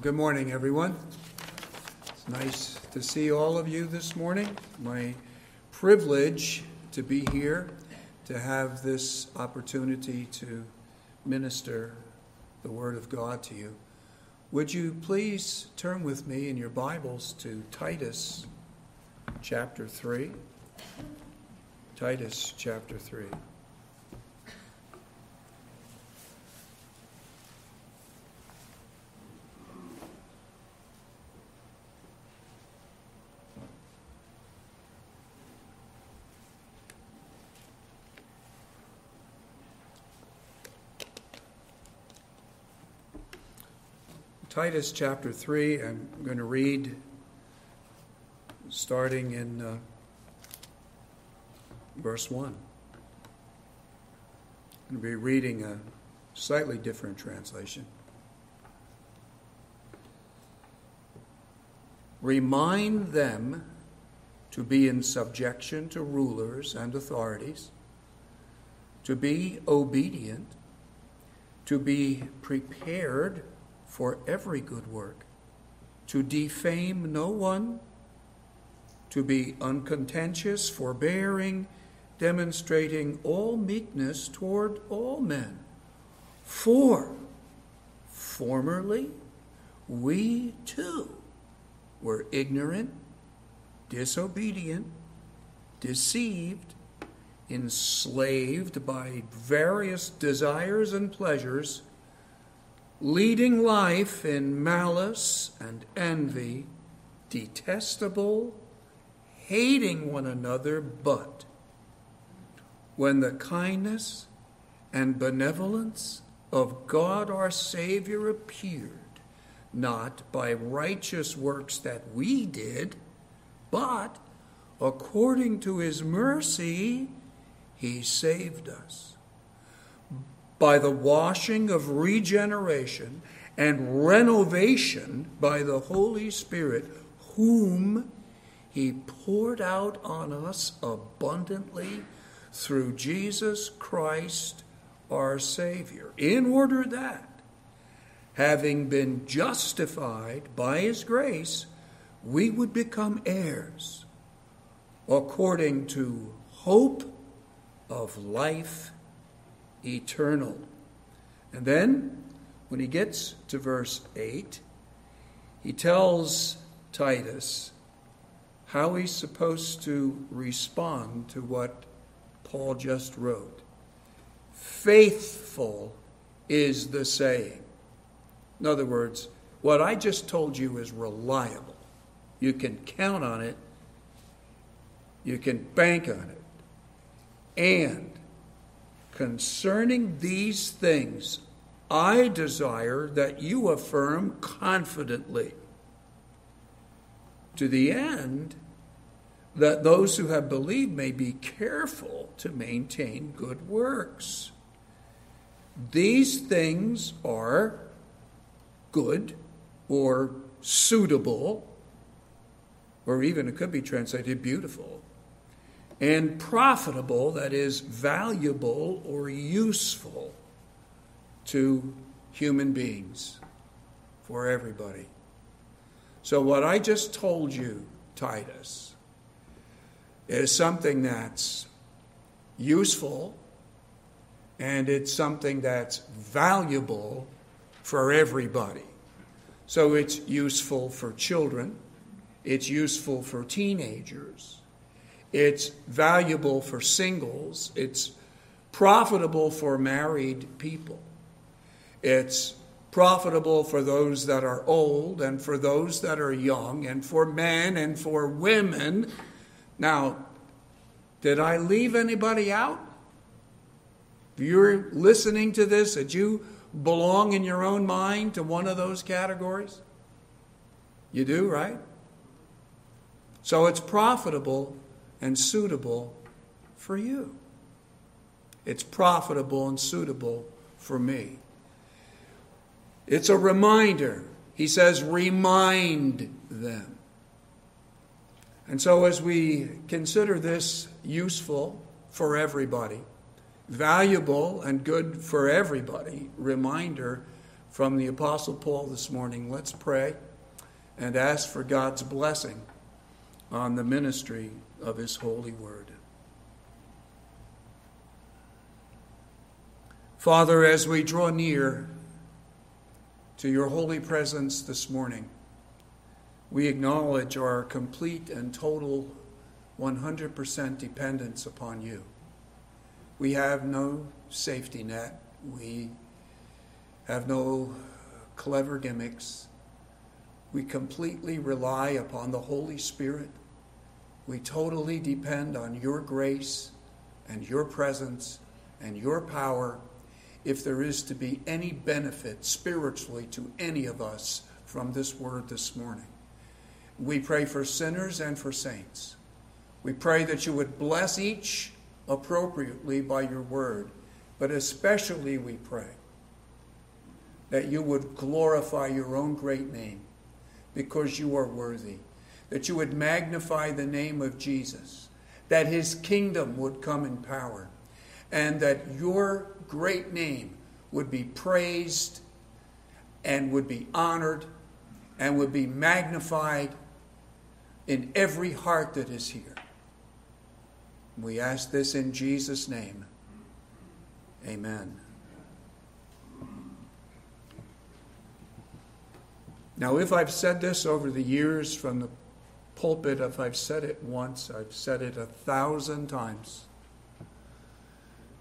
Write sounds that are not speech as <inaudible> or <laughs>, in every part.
Good morning, everyone. It's nice to see all of you this morning. My privilege to be here, to have this opportunity to minister the Word of God to you. Would you please turn with me in your Bibles to Titus chapter 3? Titus chapter 3. Titus chapter 3, I'm going to read starting in uh, verse 1. I'm going to be reading a slightly different translation. Remind them to be in subjection to rulers and authorities, to be obedient, to be prepared for every good work, to defame no one, to be uncontentious, forbearing, demonstrating all meekness toward all men. For formerly we too were ignorant, disobedient, deceived, enslaved by various desires and pleasures leading life in malice and envy, detestable, hating one another, but when the kindness and benevolence of God our Savior appeared, not by righteous works that we did, but according to his mercy, he saved us by the washing of regeneration and renovation by the Holy Spirit, whom He poured out on us abundantly through Jesus Christ our Savior, in order that, having been justified by His grace, we would become heirs according to hope of life eternal. And then, when he gets to verse 8, he tells Titus how he's supposed to respond to what Paul just wrote. Faithful is the saying. In other words, what I just told you is reliable. You can count on it, you can bank on it. And Concerning these things, I desire that you affirm confidently, to the end that those who have believed may be careful to maintain good works. These things are good or suitable, or even it could be translated beautiful and profitable, that is, valuable or useful to human beings, for everybody. So, what I just told you, Titus, is something that's useful and it's something that's valuable for everybody. So, it's useful for children, it's useful for teenagers it's valuable for singles. It's profitable for married people. It's profitable for those that are old and for those that are young and for men and for women. Now, did I leave anybody out? If you're listening to this, did you belong in your own mind to one of those categories? You do, right? So it's profitable and suitable for you. It's profitable and suitable for me. It's a reminder. He says, remind them. And so, as we consider this useful for everybody, valuable and good for everybody reminder, from the Apostle Paul this morning. Let's pray and ask for God's blessing on the ministry of His holy word. Father, as we draw near to your holy presence this morning, we acknowledge our complete and total 100% dependence upon you. We have no safety net. We have no clever gimmicks. We completely rely upon the Holy Spirit. We totally depend on your grace and your presence and your power if there is to be any benefit spiritually to any of us from this word this morning. We pray for sinners and for saints. We pray that you would bless each appropriately by your word, but especially we pray that you would glorify your own great name because you are worthy, that you would magnify the name of Jesus, that his kingdom would come in power, and that your great name would be praised and would be honored and would be magnified in every heart that is here. We ask this in Jesus' name. Amen. Now, if I've said this over the years from the pulpit, if I've said it once, I've said it a thousand times.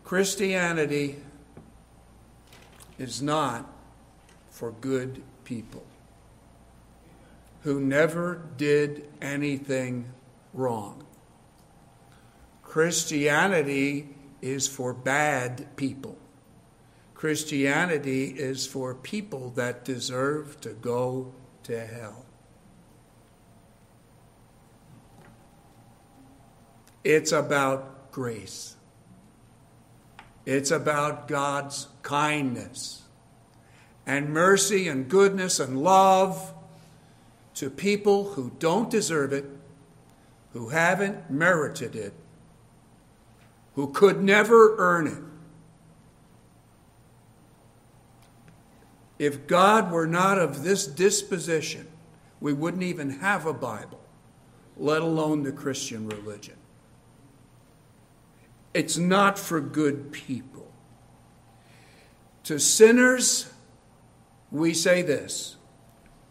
Christianity is not for good people who never did anything wrong. Christianity is for bad people. Christianity is for people that deserve to go to hell. It's about grace. It's about God's kindness and mercy and goodness and love to people who don't deserve it, who haven't merited it, who could never earn it. If God were not of this disposition, we wouldn't even have a Bible, let alone the Christian religion. It's not for good people. To sinners, we say this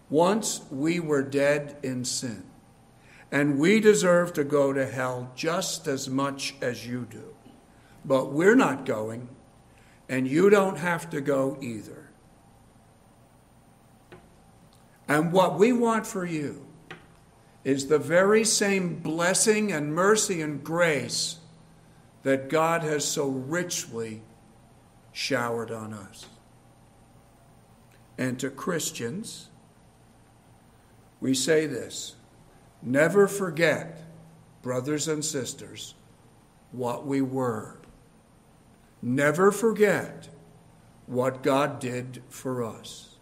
once we were dead in sin, and we deserve to go to hell just as much as you do. But we're not going, and you don't have to go either. And what we want for you is the very same blessing and mercy and grace that God has so richly showered on us. And to Christians, we say this never forget, brothers and sisters, what we were. Never forget what God did for us.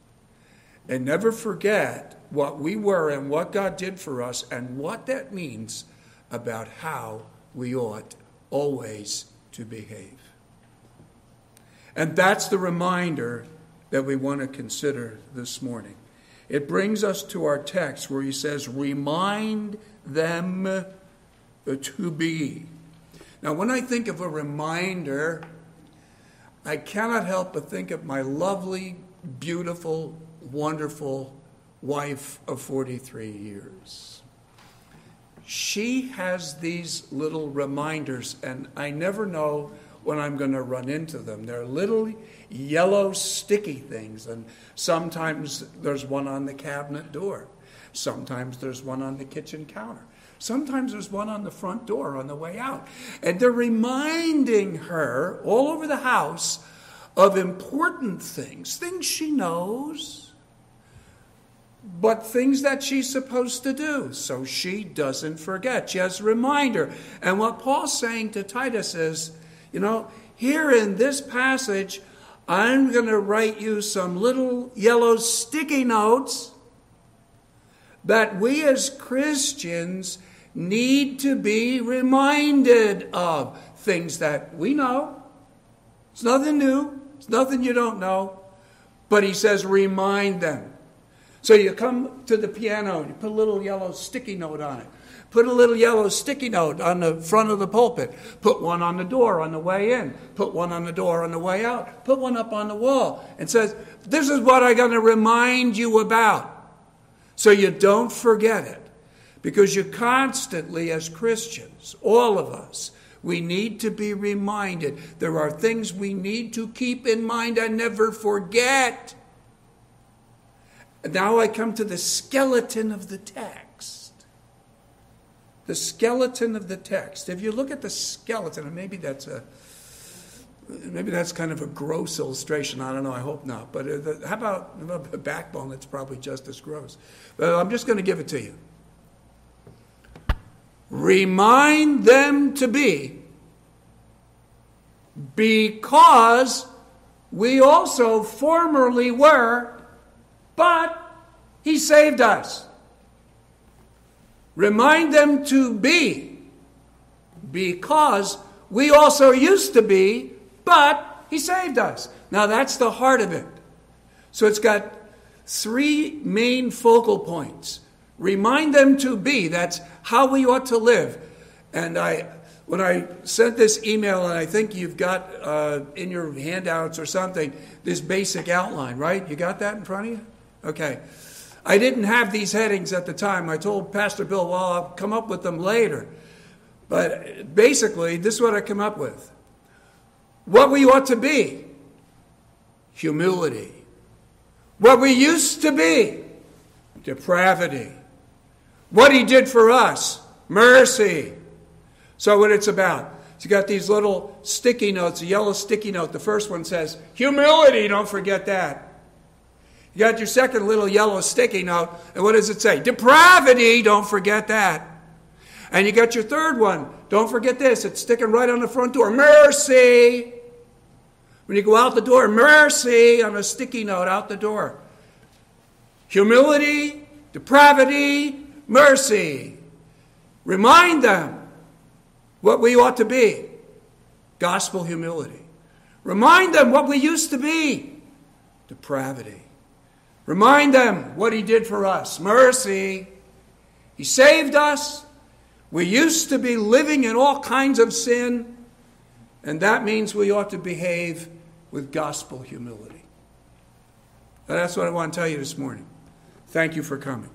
And never forget what we were and what God did for us and what that means about how we ought always to behave. And that's the reminder that we want to consider this morning. It brings us to our text where he says, Remind them to be. Now, when I think of a reminder, I cannot help but think of my lovely, beautiful, wonderful wife of 43 years. She has these little reminders, and I never know when I'm going to run into them. They're little yellow sticky things, and sometimes there's one on the cabinet door. Sometimes there's one on the kitchen counter. Sometimes there's one on the front door on the way out. And they're reminding her all over the house of important things, things she knows, but things that she's supposed to do so she doesn't forget. She has a reminder. And what Paul's saying to Titus is, you know, here in this passage, I'm going to write you some little yellow sticky notes that we as Christians need to be reminded of. Things that we know. It's nothing new, it's nothing you don't know. But he says, remind them. So you come to the piano and you put a little yellow sticky note on it. Put a little yellow sticky note on the front of the pulpit. Put one on the door on the way in. Put one on the door on the way out. Put one up on the wall and says, This is what I'm going to remind you about. So you don't forget it. Because you constantly, as Christians, all of us, we need to be reminded. There are things we need to keep in mind and never forget. Now I come to the skeleton of the text. The skeleton of the text. If you look at the skeleton, and maybe that's a maybe that's kind of a gross illustration. I don't know. I hope not. But uh, how about a backbone that's probably just as gross? But I'm just going to give it to you. Remind them to be, because we also formerly were, but he saved us. Remind them to be, because we also used to be, but he saved us. Now that's the heart of it. So it's got three main focal points. Remind them to be, that's how we ought to live. And I, when I sent this email, and I think you've got uh, in your handouts or something, this basic outline, right? You got that in front of you? Okay. I didn't have these headings at the time. I told Pastor Bill, well, I'll come up with them later. But basically, this is what I come up with what we ought to be humility. What we used to be depravity. What he did for us mercy. So, what it's about. So You got these little sticky notes, a yellow sticky note. The first one says, humility, don't forget that. You got your second little yellow sticky note, and what does it say? Depravity, don't forget that. And you got your third one, don't forget this, it's sticking right on the front door mercy. When you go out the door, mercy on a sticky note out the door. Humility, depravity, mercy. Remind them what we ought to be gospel humility. Remind them what we used to be depravity. Remind them what He did for us mercy. He saved us. We used to be living in all kinds of sin, and that means we ought to behave with gospel humility. And that's what I want to tell you this morning. Thank you for coming.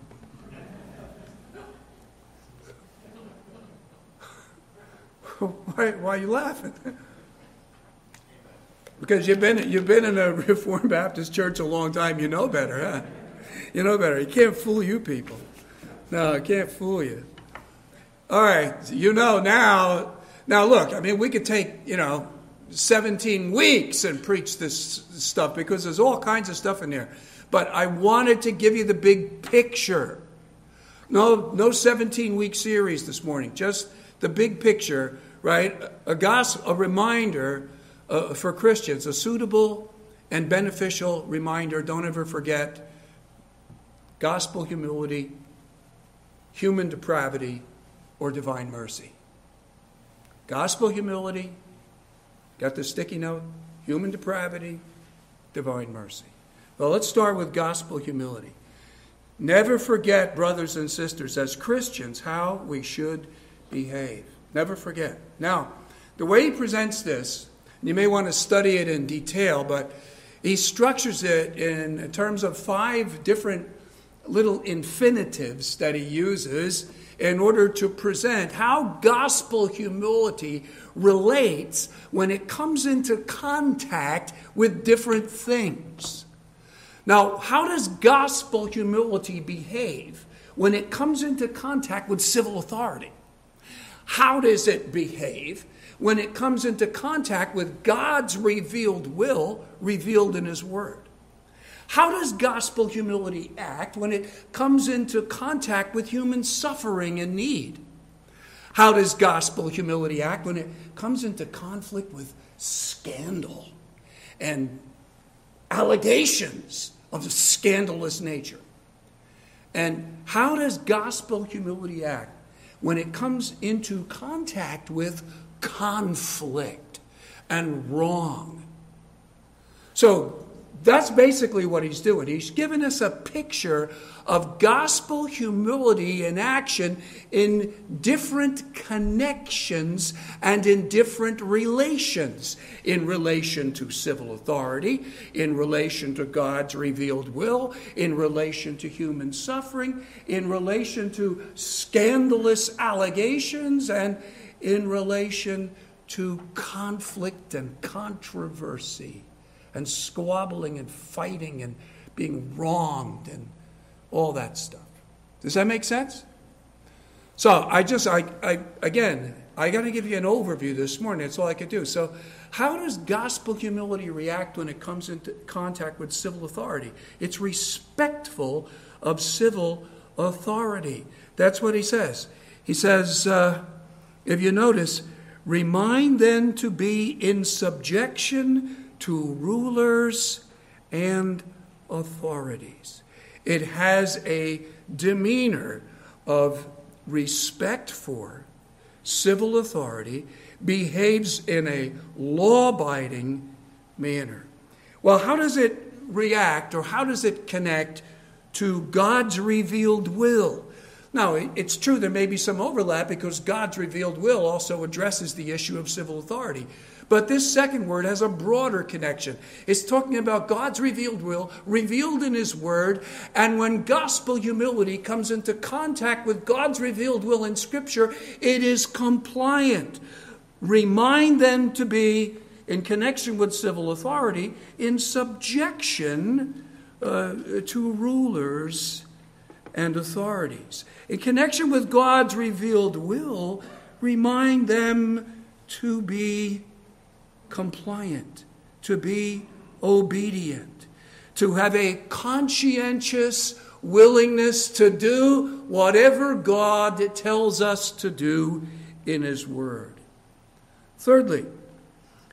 <laughs> why, why are you laughing? <laughs> Because you've been, you've been in a <laughs> Reformed Baptist church a long time. You know better, huh? You know better. You can't fool you people. No, I can't fool you. All right, you know now. Now, look, I mean, we could take, you know, 17 weeks and preach this stuff because there's all kinds of stuff in there. But I wanted to give you the big picture. No, no 17 week series this morning, just the big picture, right? A gospel, a reminder uh, for Christians, a suitable and beneficial reminder. Don't ever forget gospel humility, human depravity, or divine mercy. Gospel humility, got the sticky note? Human depravity, divine mercy. Well, let's start with gospel humility. Never forget, brothers and sisters, as Christians, how we should behave. Never forget. Now, the way he presents this you may want to study it in detail, but he structures it in terms of five different little infinitives that he uses in order to present how gospel humility relates when it comes into contact with different things. Now, how does gospel humility behave when it comes into contact with civil authority? How does it behave when it comes into contact with God's revealed will revealed in His Word? How does gospel humility act when it comes into contact with human suffering and need? How does gospel humility act when it comes into conflict with scandal and allegations of a scandalous nature? And how does gospel humility act when it comes into contact with conflict and wrong. So, that's basically what he's doing. He's given us a picture of gospel humility in action in different connections and in different relations. In relation to civil authority, in relation to God's revealed will, in relation to human suffering, in relation to scandalous allegations, and in relation to conflict and controversy and squabbling and fighting and being wronged and all that stuff. Does that make sense? So I just, I, I again, I got to give you an overview this morning. That's all I could do. So, how does gospel humility react when it comes into contact with civil authority? It's respectful of civil authority. That's what he says. He says, uh, if you notice, remind them to be in subjection to rulers and authorities. It has a demeanor of respect for civil authority, behaves in a law abiding manner. Well, how does it react or how does it connect to God's revealed will? Now, it's true there may be some overlap because God's revealed will also addresses the issue of civil authority. But this second word has a broader connection. It's talking about God's revealed will, revealed in His Word, and when gospel humility comes into contact with God's revealed will in Scripture, it is compliant. Remind them to be, in connection with civil authority, in subjection uh, to rulers and authorities. In connection with God's revealed will, remind them to be compliant, to be obedient, to have a conscientious willingness to do whatever God tells us to do in His Word. Thirdly,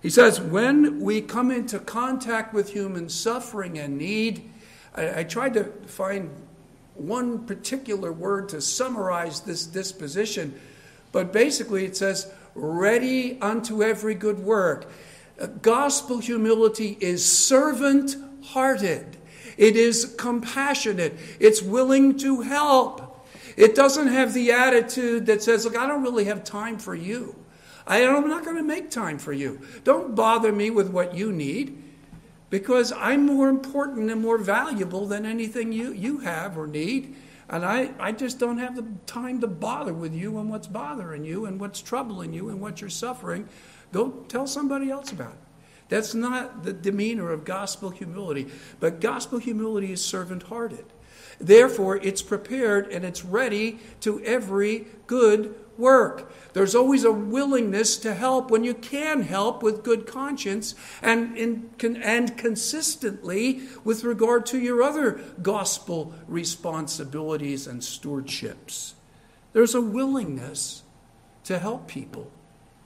he says, when we come into contact with human suffering and need, I, I tried to find one particular word to summarize this disposition, but basically it says, ready unto every good work. Gospel humility is servant hearted, it is compassionate, it's willing to help. It doesn't have the attitude that says, Look, I don't really have time for you. I, am not going to make time for you. Don't bother me with what you need because I'm more important and more valuable than anything you, you have or need. And I, I just don't have the time to bother with you and what's bothering you and what's troubling you and what you're suffering. Go tell somebody else about it. That's not the demeanor of gospel humility. But gospel humility is servant hearted. Therefore, it's prepared and it's ready to every good work. There's always a willingness to help when you can help with good conscience and, in, and consistently with regard to your other gospel responsibilities and stewardships. There's a willingness to help people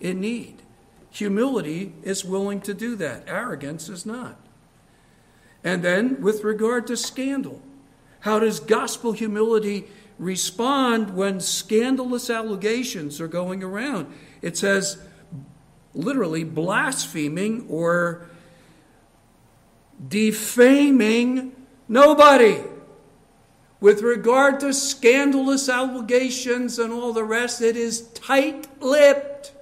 in need. Humility is willing to do that, arrogance is not. And then, with regard to scandal, how does gospel humility respond when scandalous allegations are going around? It says, literally, blaspheming or defaming nobody. With regard to scandalous allegations and all the rest, it is tight lipped.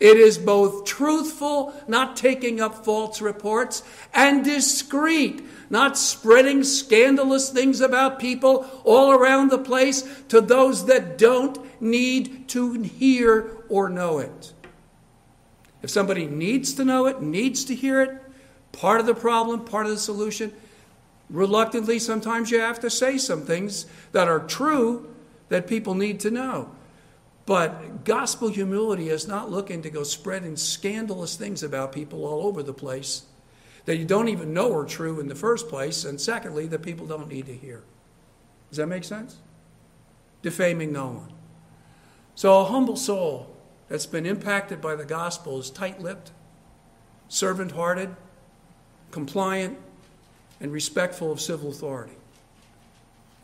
It is both truthful, not taking up false reports, and discreet, not spreading scandalous things about people all around the place to those that don't need to hear or know it. If somebody needs to know it, needs to hear it, part of the problem, part of the solution, reluctantly, sometimes you have to say some things that are true that people need to know. But gospel humility is not looking to go spreading scandalous things about people all over the place that you don't even know are true in the first place, and secondly, that people don't need to hear. Does that make sense? Defaming no one. So, a humble soul that's been impacted by the gospel is tight lipped, servant hearted, compliant, and respectful of civil authority.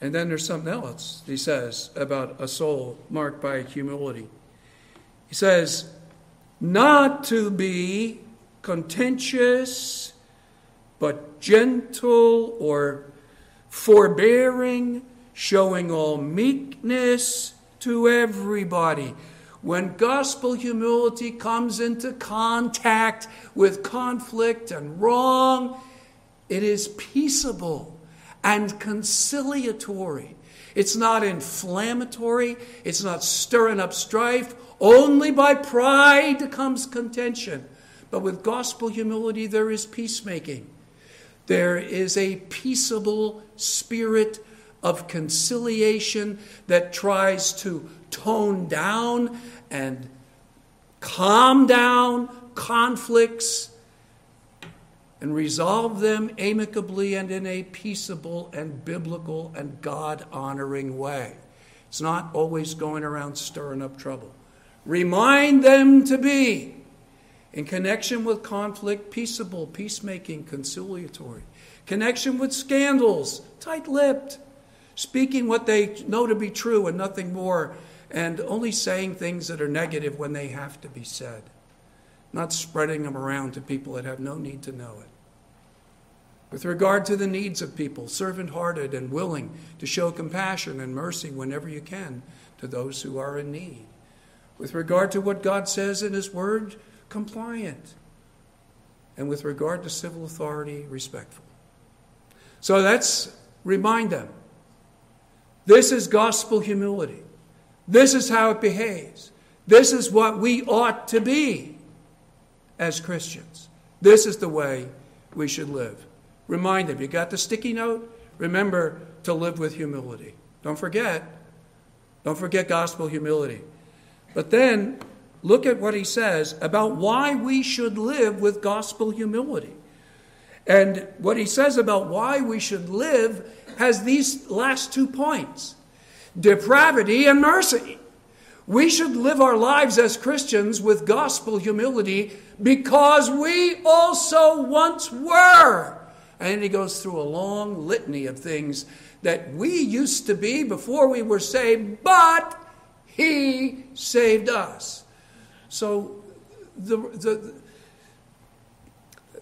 And then there's something else he says about a soul marked by humility. He says, not to be contentious but gentle or forbearing, showing all meekness to everybody. When gospel humility comes into contact with conflict and wrong, it is peaceable and conciliatory. It's not inflammatory, it's not stirring up strife. Only by pride comes contention. But with gospel humility, there is peacemaking. There is a peaceable spirit of conciliation that tries to tone down and calm down conflicts and resolve them amicably and in a peaceable and biblical and God honoring way. It's not always going around stirring up trouble. Remind them to be, in connection with conflict, peaceable, peacemaking, conciliatory. Connection with scandals, tight lipped, speaking what they know to be true and nothing more, and only saying things that are negative when they have to be said, not spreading them around to people that have no need to know it. With regard to the needs of people, servant hearted and willing to show compassion and mercy whenever you can to those who are in need. With regard to what God says in His Word, compliant. And with regard to civil authority, respectful. So let's remind them this is gospel humility. This is how it behaves. This is what we ought to be as Christians. This is the way we should live. Remind them, you got the sticky note? Remember to live with humility. Don't forget. Don't forget gospel humility. But then look at what he says about why we should live with gospel humility. And what he says about why we should live has these last two points depravity and mercy. We should live our lives as Christians with gospel humility because we also once were. And he goes through a long litany of things that we used to be before we were saved, but he saved us. So the, the,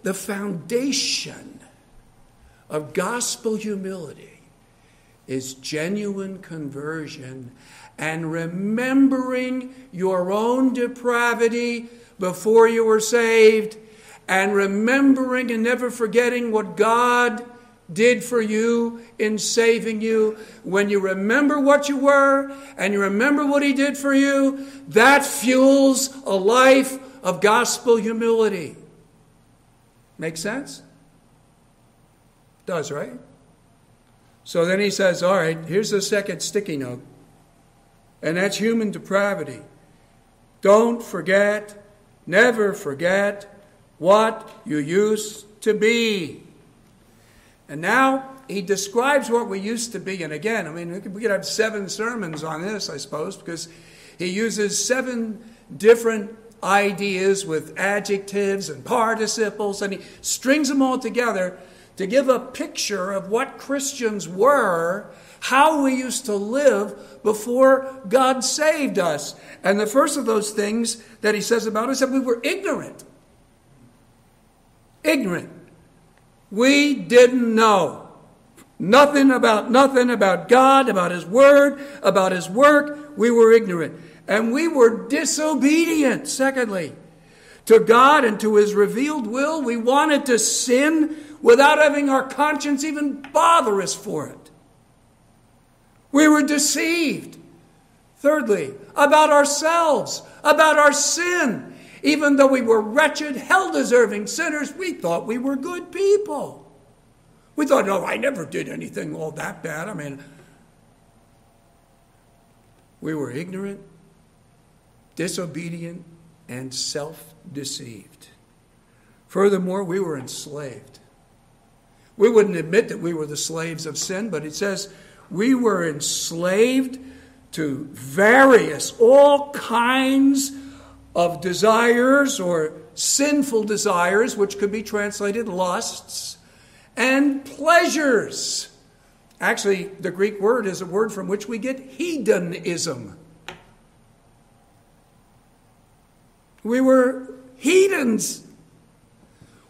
the foundation of gospel humility is genuine conversion and remembering your own depravity before you were saved and remembering and never forgetting what God did for you in saving you, when you remember what you were and you remember what He did for you, that fuels a life of gospel humility. Make sense? Does, right? So then he says, All right, here's the second sticky note, and that's human depravity. Don't forget, never forget what you used to be. And now he describes what we used to be. And again, I mean, we could have seven sermons on this, I suppose, because he uses seven different ideas with adjectives and participles, and he strings them all together to give a picture of what Christians were, how we used to live before God saved us. And the first of those things that he says about us is that we were ignorant. Ignorant. We didn't know. Nothing about nothing about God, about His Word, about His work. We were ignorant. And we were disobedient, secondly, to God and to His revealed will. We wanted to sin without having our conscience even bother us for it. We were deceived. Thirdly, about ourselves, about our sin. Even though we were wretched, hell deserving sinners, we thought we were good people. We thought, no, I never did anything all that bad. I mean, we were ignorant, disobedient, and self deceived. Furthermore, we were enslaved. We wouldn't admit that we were the slaves of sin, but it says we were enslaved to various, all kinds of desires or sinful desires, which could be translated lusts, and pleasures. Actually, the Greek word is a word from which we get hedonism. We were hedons.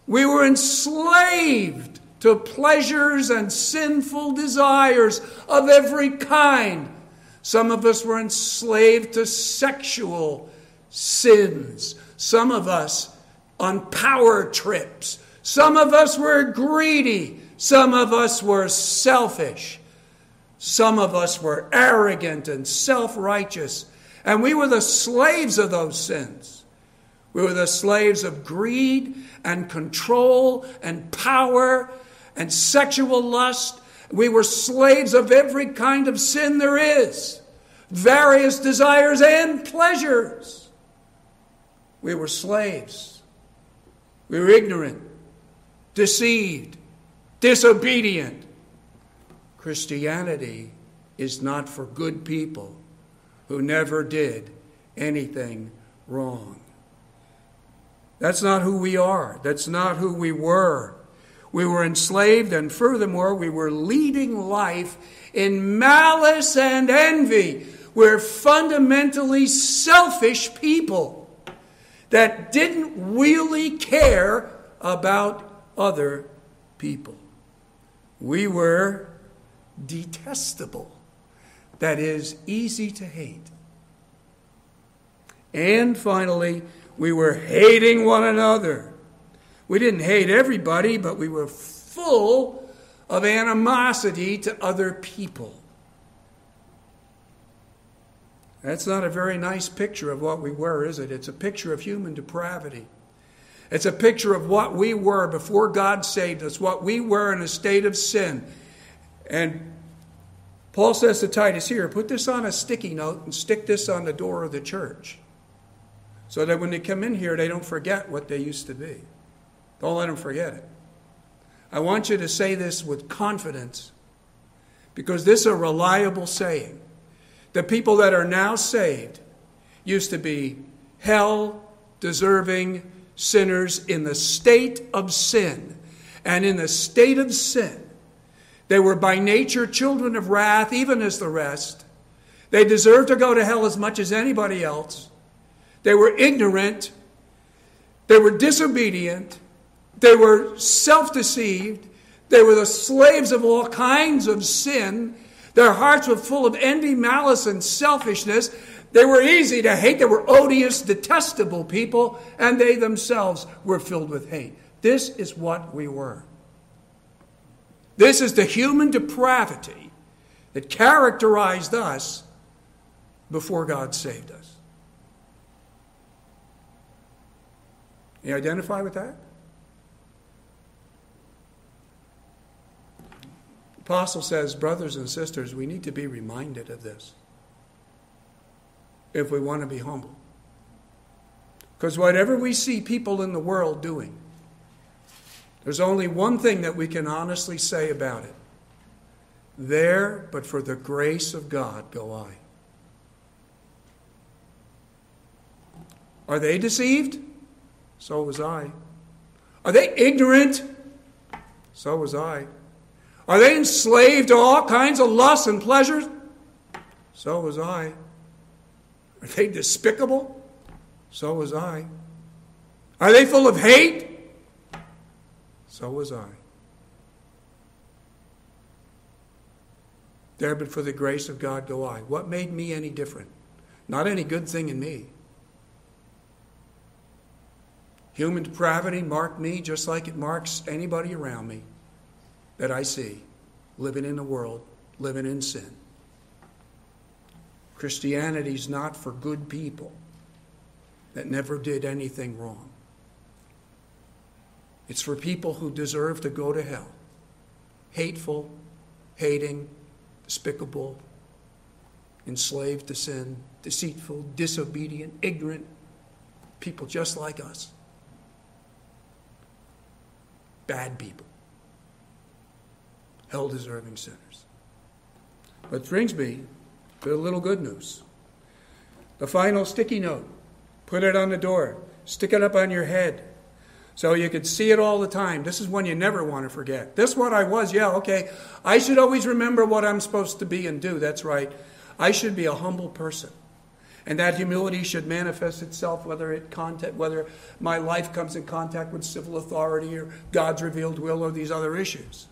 We were enslaved to pleasures and sinful desires of every kind. Some of us were enslaved to sexual sins. Some of us on power trips. Some of us were greedy. Some of us were selfish. Some of us were arrogant and self righteous. And we were the slaves of those sins. We were the slaves of greed and control and power and sexual lust. We were slaves of every kind of sin there is, various desires and pleasures. We were slaves. We were ignorant, deceived, disobedient. Christianity is not for good people who never did anything wrong. That's not who we are. That's not who we were. We were enslaved, and furthermore, we were leading life in malice and envy. We're fundamentally selfish people that didn't really care about other people. We were detestable, that is, easy to hate. And finally, we were hating one another. We didn't hate everybody, but we were full of animosity to other people. That's not a very nice picture of what we were, is it? It's a picture of human depravity. It's a picture of what we were before God saved us, what we were in a state of sin. And Paul says to Titus here, put this on a sticky note and stick this on the door of the church so that when they come in here, they don't forget what they used to be. Don't let them forget it. I want you to say this with confidence because this is a reliable saying. The people that are now saved used to be hell deserving sinners in the state of sin. And in the state of sin, they were by nature children of wrath, even as the rest. They deserved to go to hell as much as anybody else. They were ignorant. They were disobedient. They were self deceived. They were the slaves of all kinds of sin. Their hearts were full of envy, malice, and selfishness. They were easy to hate. They were odious, detestable people, and they themselves were filled with hate. This is what we were. This is the human depravity that characterized us before God saved us. You identify with that? Apostle says, brothers and sisters, we need to be reminded of this if we want to be humble. Because whatever we see people in the world doing, there's only one thing that we can honestly say about it. There, but for the grace of God, go I. Are they deceived? So was I. Are they ignorant? So was I. Are they enslaved to all kinds of lusts and pleasures? So was I. Are they despicable? So was I. Are they full of hate? So was I. There, but for the grace of God go I. What made me any different? Not any good thing in me. Human depravity marked me just like it marks anybody around me that I see living in the world, living in sin. Christianity is not for good people that never did anything wrong. It's for people who deserve to go to hell. Hateful, hating, despicable, enslaved to sin, deceitful, disobedient, ignorant people just like us bad people, hell deserving sinners. But brings me to a little good news. The final sticky note put it on the door, stick it up on your head so you could see it all the time. This is one you never want to forget. This what I was, yeah, okay. I should always remember what I'm supposed to be and do. That's right. I should be a humble person. And that humility should manifest itself whether it contact, whether my life comes in contact with civil authority or God's revealed will or these other issues.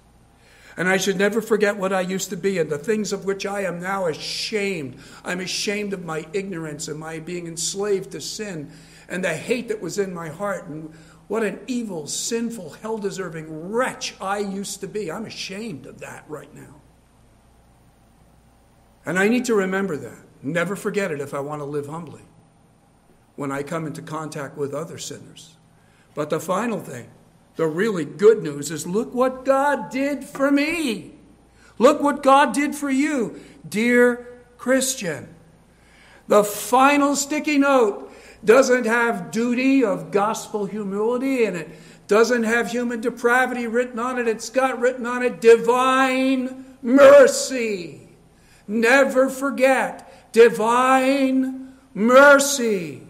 And I should never forget what I used to be and the things of which I am now ashamed. I'm ashamed of my ignorance and my being enslaved to sin and the hate that was in my heart and what an evil, sinful, hell deserving wretch I used to be. I'm ashamed of that right now. And I need to remember that. Never forget it if I want to live humbly when I come into contact with other sinners. But the final thing, the really good news is look what God did for me. Look what God did for you, dear Christian. The final sticky note doesn't have duty of gospel humility and it doesn't have human depravity written on it. It's got written on it divine mercy. Never forget divine mercy.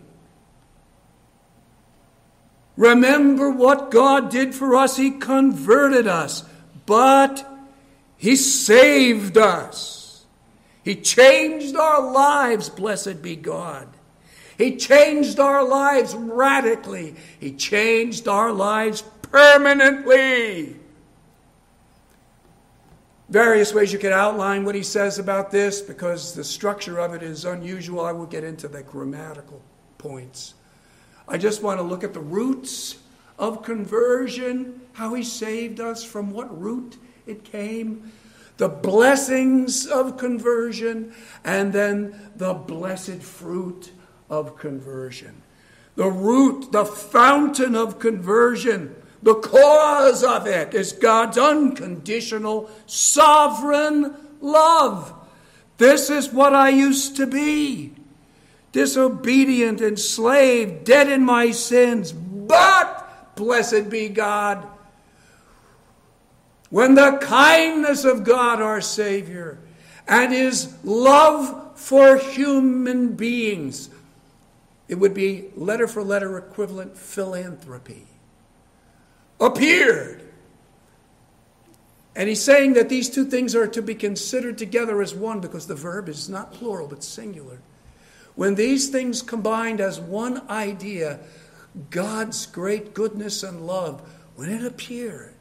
Remember what God did for us. He converted us, but He saved us. He changed our lives, blessed be God. He changed our lives radically. He changed our lives permanently various ways you could outline what he says about this because the structure of it is unusual. I won't get into the grammatical points. I just want to look at the roots of conversion, how he saved us, from what root it came, the blessings of conversion, and then the blessed fruit of conversion. The root, the fountain of conversion the cause of it is God's unconditional, sovereign love. This is what I used to be disobedient, enslaved, dead in my sins. But, blessed be God, when the kindness of God our Savior and His love for human beings, it would be letter for letter equivalent philanthropy appeared. And he's saying that these two things are to be considered together as one because the verb is not plural but singular. When these things combined as one idea, God's great goodness and love, when it appeared,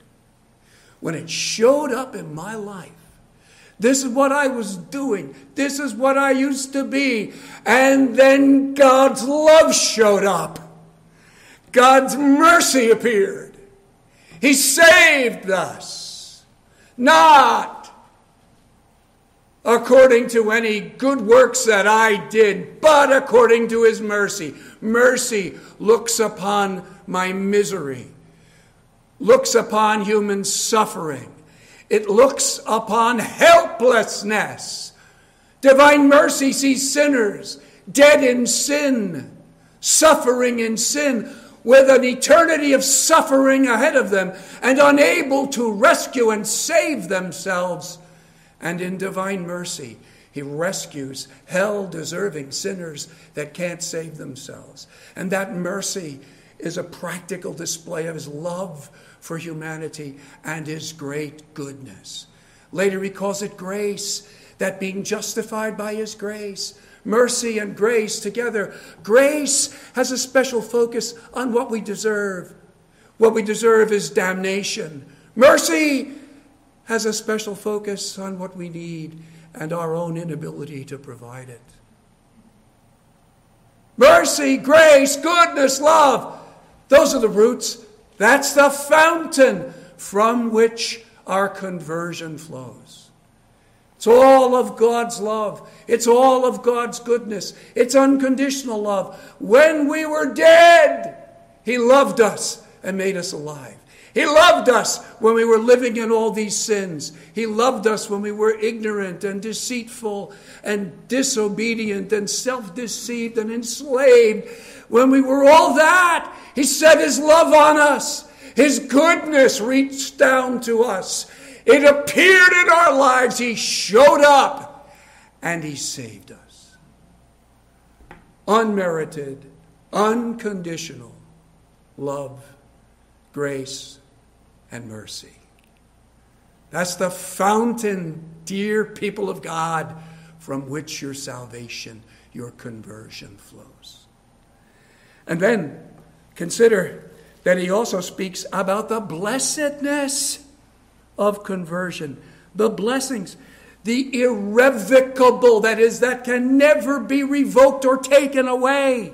when it showed up in my life, this is what I was doing. This is what I used to be. And then God's love showed up. God's mercy appeared. He saved us, not according to any good works that I did, but according to His mercy. Mercy looks upon my misery, looks upon human suffering, it looks upon helplessness. Divine mercy sees sinners dead in sin, suffering in sin with an eternity of suffering ahead of them and unable to rescue and save themselves. And in divine mercy, he rescues hell deserving sinners that can't save themselves. And that mercy is a practical display of his love for humanity and his great goodness. Later, he calls it grace, that being justified by his grace, mercy and grace together. Grace has a special focus on what we deserve. What we deserve is damnation. Mercy has a special focus on what we need and our own inability to provide it. Mercy, grace, goodness, love. Those are the roots. That's the fountain from which our conversion flows. It's all of God's love. It's all of God's goodness. It's unconditional love. When we were dead, He loved us and made us alive. He loved us when we were living in all these sins. He loved us when we were ignorant and deceitful and disobedient and self deceived and enslaved. When we were all that, He set His love on us. His goodness reached down to us. It appeared in our lives. He showed up and He saved us. Unmerited, unconditional love, grace, and mercy. That's the fountain, dear people of God, from which your salvation, your conversion flows. And then consider that he also speaks about the blessedness of conversion, the blessings, the irrevocable, that is, that can never be revoked or taken away,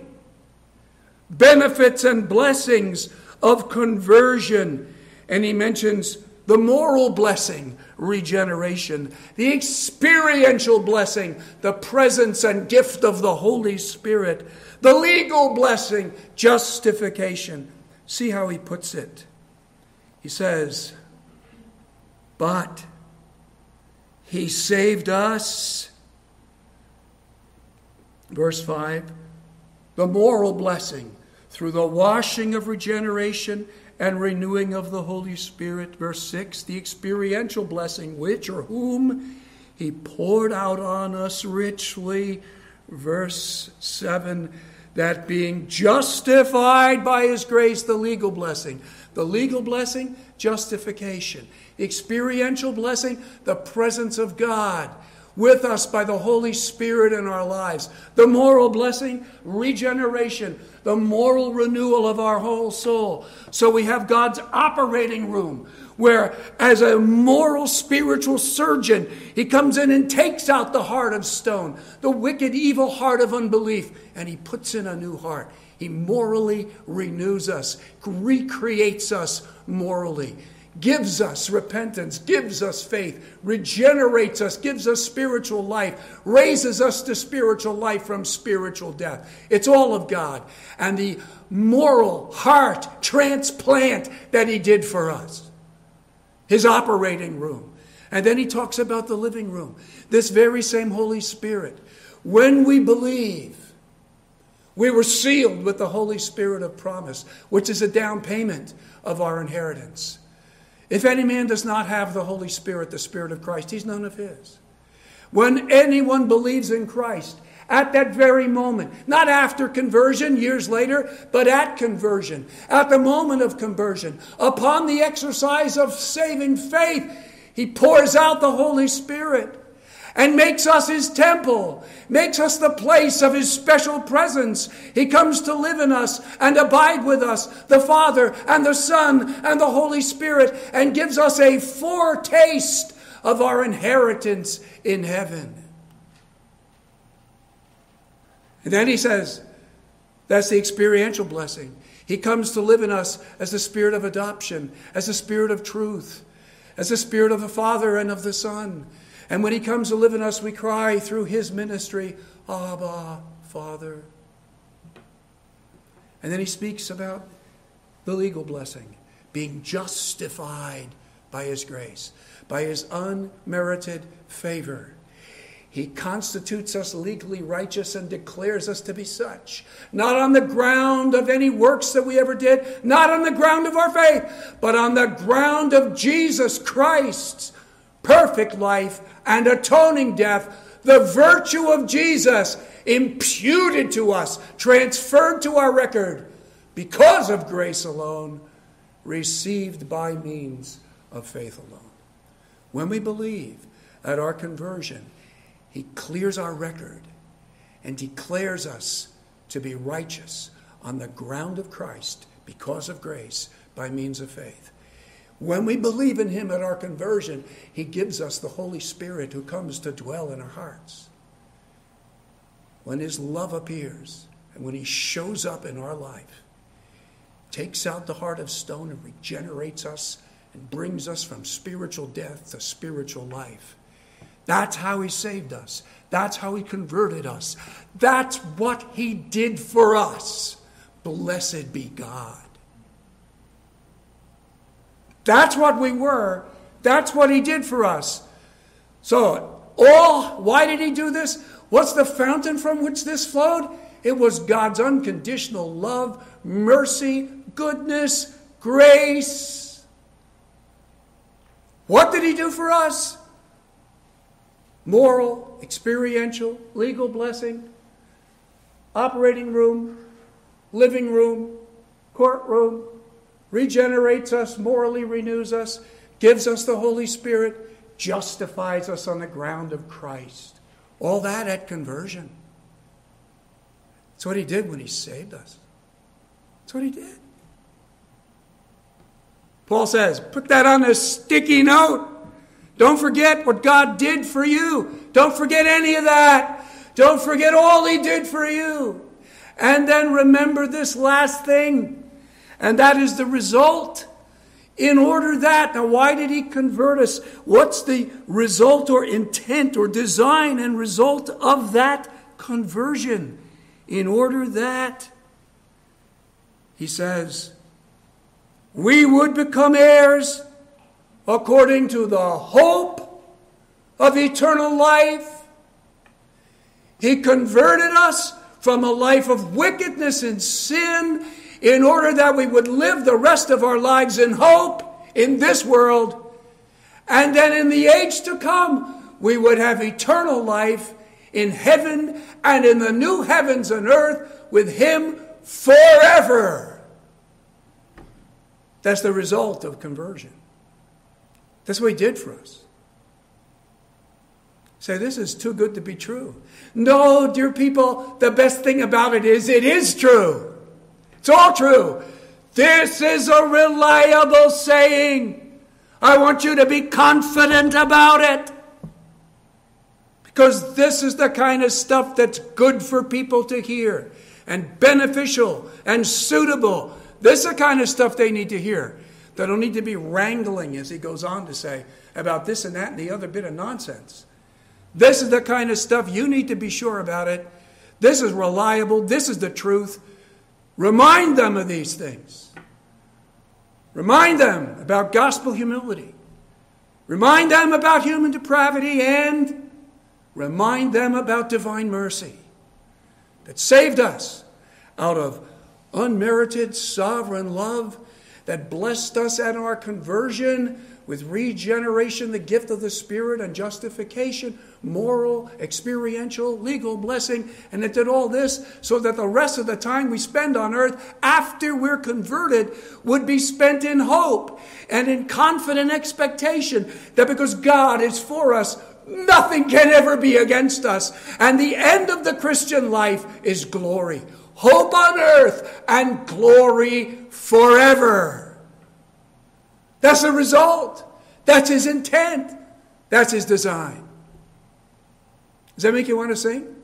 benefits and blessings of conversion. And he mentions the moral blessing, regeneration, the experiential blessing, the presence and gift of the Holy Spirit, the legal blessing, justification. See how he puts it. He says, But he saved us. Verse 5 the moral blessing through the washing of regeneration and renewing of the Holy Spirit. Verse 6 the experiential blessing, which or whom he poured out on us richly. Verse 7 that being justified by his grace, the legal blessing. The legal blessing, justification. Experiential blessing, the presence of God with us by the Holy Spirit in our lives. The moral blessing, regeneration, the moral renewal of our whole soul. So we have God's operating room where, as a moral spiritual surgeon, he comes in and takes out the heart of stone, the wicked, evil heart of unbelief, and he puts in a new heart. He morally renews us, recreates us morally gives us repentance, gives us faith, regenerates us, gives us spiritual life, raises us to spiritual life from spiritual death. It's all of God. And the moral heart transplant that He did for us, His operating room. And then He talks about the living room, this very same Holy Spirit. When we believe, we were sealed with the Holy Spirit of promise, which is a down payment of our inheritance. If any man does not have the Holy Spirit, the Spirit of Christ, he's none of his. When anyone believes in Christ, at that very moment, not after conversion, years later, but at conversion, at the moment of conversion, upon the exercise of saving faith, he pours out the Holy Spirit and makes us his temple, makes us the place of his special presence. He comes to live in us and abide with us, the Father and the Son and the Holy Spirit, and gives us a foretaste of our inheritance in heaven. And then he says, that's the experiential blessing. He comes to live in us as the spirit of adoption, as the spirit of truth, as the spirit of the Father and of the Son and when He comes to live in us, we cry through His ministry, Abba, Father. And then He speaks about the legal blessing, being justified by His grace, by His unmerited favor. He constitutes us legally righteous and declares us to be such. Not on the ground of any works that we ever did, not on the ground of our faith, but on the ground of Jesus Christ's perfect life and atoning death, the virtue of Jesus imputed to us, transferred to our record because of grace alone, received by means of faith alone. When we believe at our conversion, He clears our record and declares us to be righteous on the ground of Christ because of grace by means of faith. When we believe in Him at our conversion, He gives us the Holy Spirit who comes to dwell in our hearts. When His love appears and when He shows up in our life, takes out the heart of stone and regenerates us and brings us from spiritual death to spiritual life. That's how He saved us. That's how He converted us. That's what He did for us. Blessed be God. That's what we were. That's what he did for us. So, all, why did he do this? What's the fountain from which this flowed? It was God's unconditional love, mercy, goodness, grace. What did he do for us? Moral, experiential, legal blessing, operating room, living room, courtroom, regenerates us, morally renews us, gives us the Holy Spirit, justifies us on the ground of Christ. All that at conversion. That's what he did when he saved us. That's what he did. Paul says, put that on a sticky note. Don't forget what God did for you. Don't forget any of that. Don't forget all he did for you. And then remember this last thing, and that is the result. In order that, now why did he convert us? What's the result or intent or design and result of that conversion? In order that, he says, we would become heirs according to the hope of eternal life. He converted us from a life of wickedness and sin in order that we would live the rest of our lives in hope in this world. And then in the age to come, we would have eternal life in heaven and in the new heavens and earth with Him forever. That's the result of conversion. That's what He did for us. Say, this is too good to be true. No, dear people, the best thing about it is it is true. It's all true. This is a reliable saying. I want you to be confident about it. Because this is the kind of stuff that's good for people to hear and beneficial and suitable. This is the kind of stuff they need to hear. They don't need to be wrangling, as he goes on to say, about this and that and the other bit of nonsense. This is the kind of stuff you need to be sure about it. This is reliable. This is the truth. Remind them of these things. Remind them about gospel humility. Remind them about human depravity and remind them about divine mercy that saved us out of unmerited sovereign love that blessed us at our conversion with regeneration, the gift of the Spirit, and justification, moral, experiential, legal blessing. And it did all this so that the rest of the time we spend on earth after we're converted would be spent in hope and in confident expectation that because God is for us, nothing can ever be against us. And the end of the Christian life is glory. Hope on earth and glory forever. That's the result. That's his intent. That's his design. Does that make you want to sing?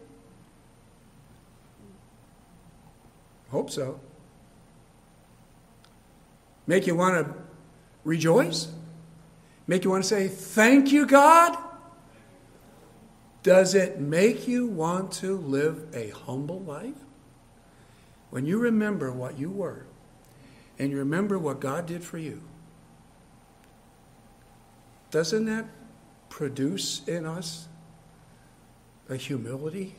Hope so. Make you want to rejoice? Make you want to say, Thank you, God? Does it make you want to live a humble life? When you remember what you were and you remember what God did for you, doesn't that produce in us a humility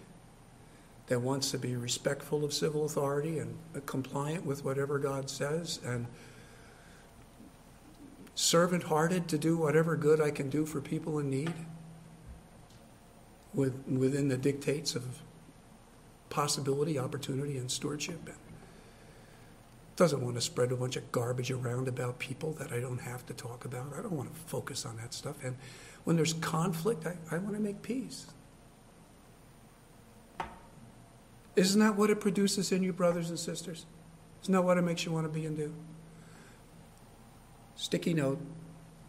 that wants to be respectful of civil authority and compliant with whatever God says and servant hearted to do whatever good I can do for people in need with, within the dictates of possibility, opportunity, and stewardship? Doesn't want to spread a bunch of garbage around about people that I don't have to talk about. I don't want to focus on that stuff. And when there's conflict, I, I want to make peace. Isn't that what it produces in you, brothers and sisters? Isn't that what it makes you want to be and do? Sticky note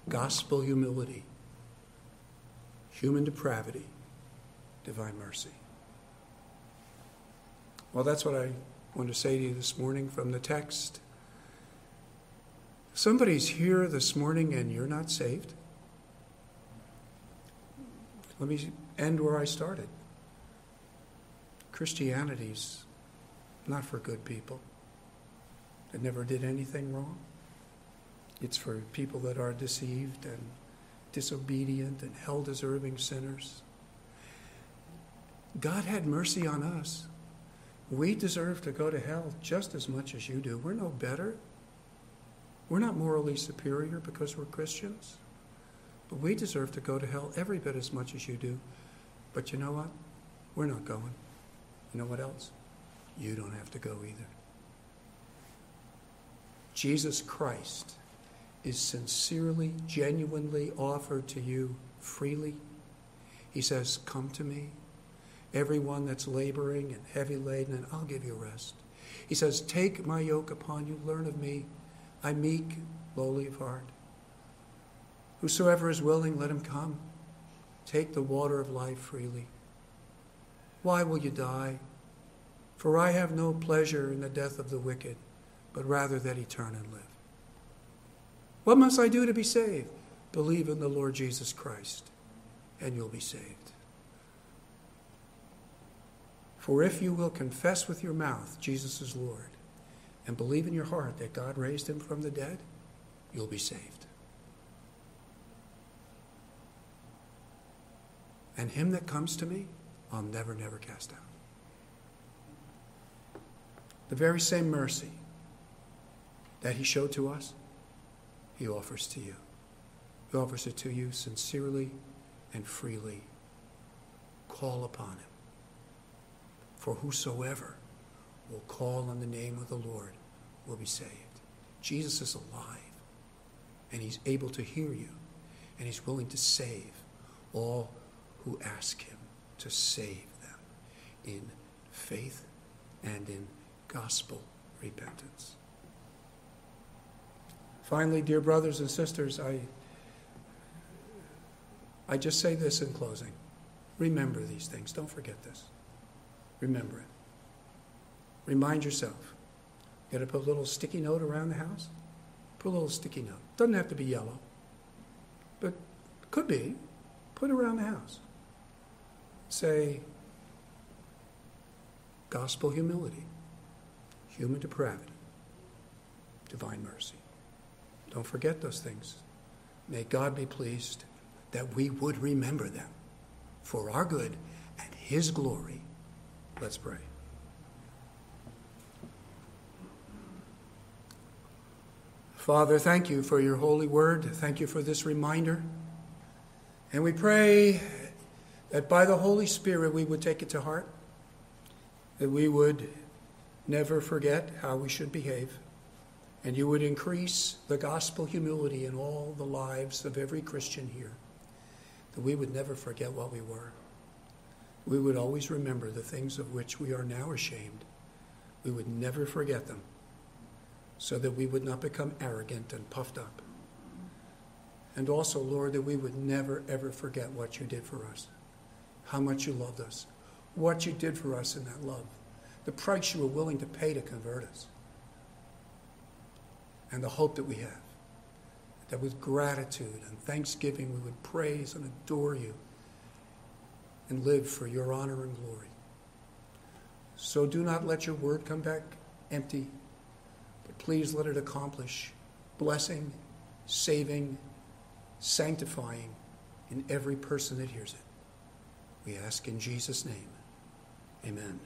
gospel humility, human depravity, divine mercy. Well, that's what I want to say to you this morning from the text. Somebody's here this morning and you're not saved. Let me end where I started. Christianity's not for good people that never did anything wrong. It's for people that are deceived and disobedient and hell deserving sinners. God had mercy on us. We deserve to go to hell just as much as you do. We're no better. We're not morally superior because we're Christians. But we deserve to go to hell every bit as much as you do. But you know what? We're not going. You know what else? You don't have to go either. Jesus Christ is sincerely, genuinely offered to you freely. He says, Come to me. Everyone that's laboring and heavy laden, and I'll give you rest. He says, Take my yoke upon you, learn of me. I'm meek, lowly of heart. Whosoever is willing, let him come. Take the water of life freely. Why will you die? For I have no pleasure in the death of the wicked, but rather that he turn and live. What must I do to be saved? Believe in the Lord Jesus Christ, and you'll be saved. For if you will confess with your mouth Jesus is Lord, and believe in your heart that God raised him from the dead, you'll be saved. And him that comes to me, I'll never, never cast out. The very same mercy that he showed to us, he offers to you. He offers it to you sincerely and freely. Call upon him. For whosoever will call on the name of the Lord will be saved. Jesus is alive, and he's able to hear you, and he's willing to save all who ask him to save them in faith and in gospel repentance. Finally, dear brothers and sisters, I, I just say this in closing. Remember these things. Don't forget this. Remember it. Remind yourself. You got to put a little sticky note around the house? Put a little sticky note. Doesn't have to be yellow, but could be. Put around the house say gospel humility, human depravity, divine mercy. Don't forget those things. May God be pleased that we would remember them for our good and His glory. Let's pray. Father, thank you for your holy word. Thank you for this reminder. And we pray that by the Holy Spirit we would take it to heart, that we would never forget how we should behave, and you would increase the gospel humility in all the lives of every Christian here, that we would never forget what we were. We would always remember the things of which we are now ashamed. We would never forget them, so that we would not become arrogant and puffed up. And also, Lord, that we would never, ever forget what you did for us how much you loved us, what you did for us in that love, the price you were willing to pay to convert us, and the hope that we have. That with gratitude and thanksgiving we would praise and adore you and live for your honor and glory. So do not let your word come back empty, but please let it accomplish blessing, saving, sanctifying in every person that hears it. We ask in Jesus' name. Amen.